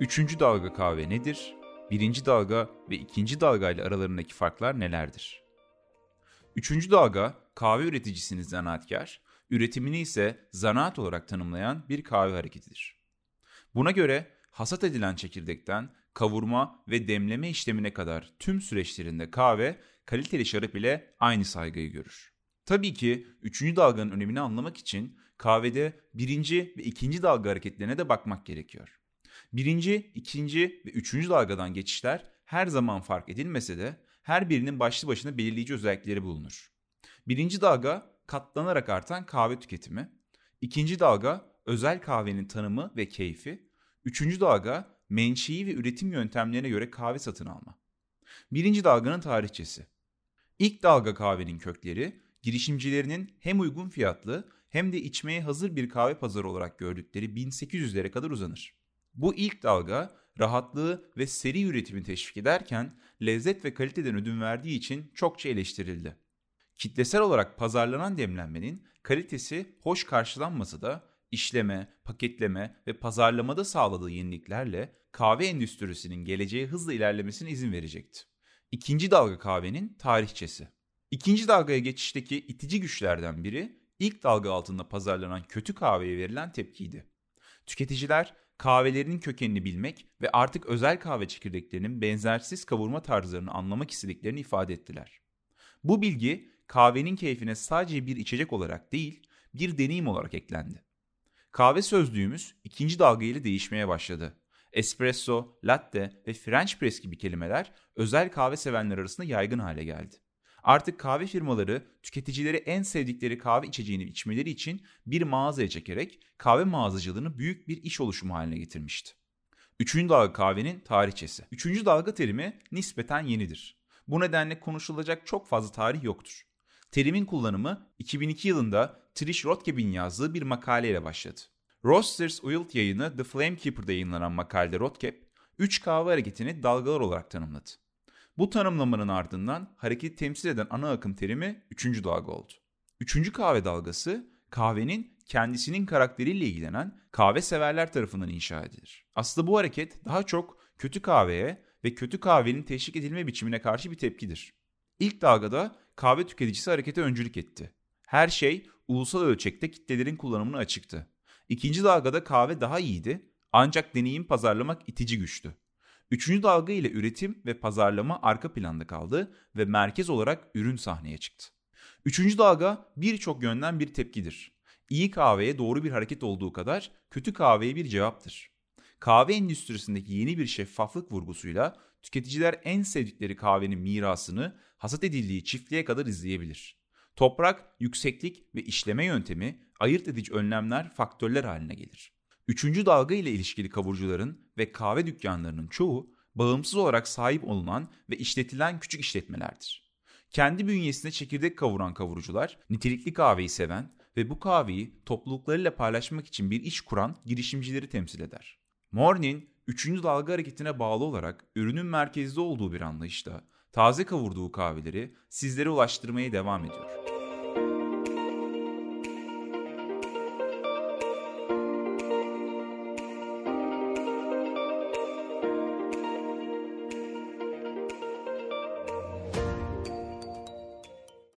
Üçüncü dalga kahve nedir? Birinci dalga ve ikinci dalga ile aralarındaki farklar nelerdir? Üçüncü dalga kahve üreticisinin zanaatkar, üretimini ise zanaat olarak tanımlayan bir kahve hareketidir. Buna göre hasat edilen çekirdekten kavurma ve demleme işlemine kadar tüm süreçlerinde kahve kaliteli şarap ile aynı saygıyı görür. Tabii ki üçüncü dalganın önemini anlamak için kahvede birinci ve ikinci dalga hareketlerine de bakmak gerekiyor. Birinci, ikinci ve üçüncü dalgadan geçişler her zaman fark edilmese de her birinin başlı başına belirleyici özellikleri bulunur. Birinci dalga katlanarak artan kahve tüketimi, ikinci dalga özel kahvenin tanımı ve keyfi, üçüncü dalga menşei ve üretim yöntemlerine göre kahve satın alma. Birinci dalganın tarihçesi. İlk dalga kahvenin kökleri, girişimcilerinin hem uygun fiyatlı hem de içmeye hazır bir kahve pazarı olarak gördükleri 1800'lere kadar uzanır. Bu ilk dalga rahatlığı ve seri üretimi teşvik ederken lezzet ve kaliteden ödün verdiği için çokça eleştirildi. Kitlesel olarak pazarlanan demlenmenin kalitesi hoş karşılanmasa da işleme, paketleme ve pazarlamada sağladığı yeniliklerle kahve endüstrisinin geleceğe hızla ilerlemesine izin verecekti. İkinci dalga kahvenin tarihçesi. İkinci dalgaya geçişteki itici güçlerden biri ilk dalga altında pazarlanan kötü kahveye verilen tepkiydi. Tüketiciler kahvelerinin kökenini bilmek ve artık özel kahve çekirdeklerinin benzersiz kavurma tarzlarını anlamak istediklerini ifade ettiler. Bu bilgi kahvenin keyfine sadece bir içecek olarak değil, bir deneyim olarak eklendi. Kahve sözlüğümüz ikinci dalga ile değişmeye başladı. Espresso, latte ve French press gibi kelimeler özel kahve sevenler arasında yaygın hale geldi. Artık kahve firmaları tüketicileri en sevdikleri kahve içeceğini içmeleri için bir mağazaya çekerek kahve mağazacılığını büyük bir iş oluşumu haline getirmişti. Üçüncü dalga kahvenin tarihçesi. Üçüncü dalga terimi nispeten yenidir. Bu nedenle konuşulacak çok fazla tarih yoktur. Terimin kullanımı 2002 yılında Trish Rothkeb'in yazdığı bir makaleyle başladı. Roasters Oiled yayını The Flamekeeper'da yayınlanan makalede Rothkeb, 3 kahve hareketini dalgalar olarak tanımladı. Bu tanımlamanın ardından hareketi temsil eden ana akım terimi 3. dalga oldu. 3. kahve dalgası kahvenin kendisinin karakteriyle ilgilenen kahve severler tarafından inşa edilir. Aslında bu hareket daha çok kötü kahveye ve kötü kahvenin teşvik edilme biçimine karşı bir tepkidir. İlk dalgada kahve tüketicisi harekete öncülük etti. Her şey ulusal ölçekte kitlelerin kullanımına açıktı. İkinci dalgada kahve daha iyiydi ancak deneyim pazarlamak itici güçtü. Üçüncü dalga ile üretim ve pazarlama arka planda kaldı ve merkez olarak ürün sahneye çıktı. Üçüncü dalga birçok yönden bir tepkidir. İyi kahveye doğru bir hareket olduğu kadar kötü kahveye bir cevaptır. Kahve endüstrisindeki yeni bir şeffaflık vurgusuyla tüketiciler en sevdikleri kahvenin mirasını hasat edildiği çiftliğe kadar izleyebilir. Toprak, yükseklik ve işleme yöntemi ayırt edici önlemler faktörler haline gelir. Üçüncü dalga ile ilişkili kavurucuların ve kahve dükkanlarının çoğu bağımsız olarak sahip olunan ve işletilen küçük işletmelerdir. Kendi bünyesinde çekirdek kavuran kavurucular, nitelikli kahveyi seven ve bu kahveyi topluluklarıyla paylaşmak için bir iş kuran girişimcileri temsil eder. Morning, üçüncü dalga hareketine bağlı olarak ürünün merkezde olduğu bir anlayışta taze kavurduğu kahveleri sizlere ulaştırmaya devam ediyor.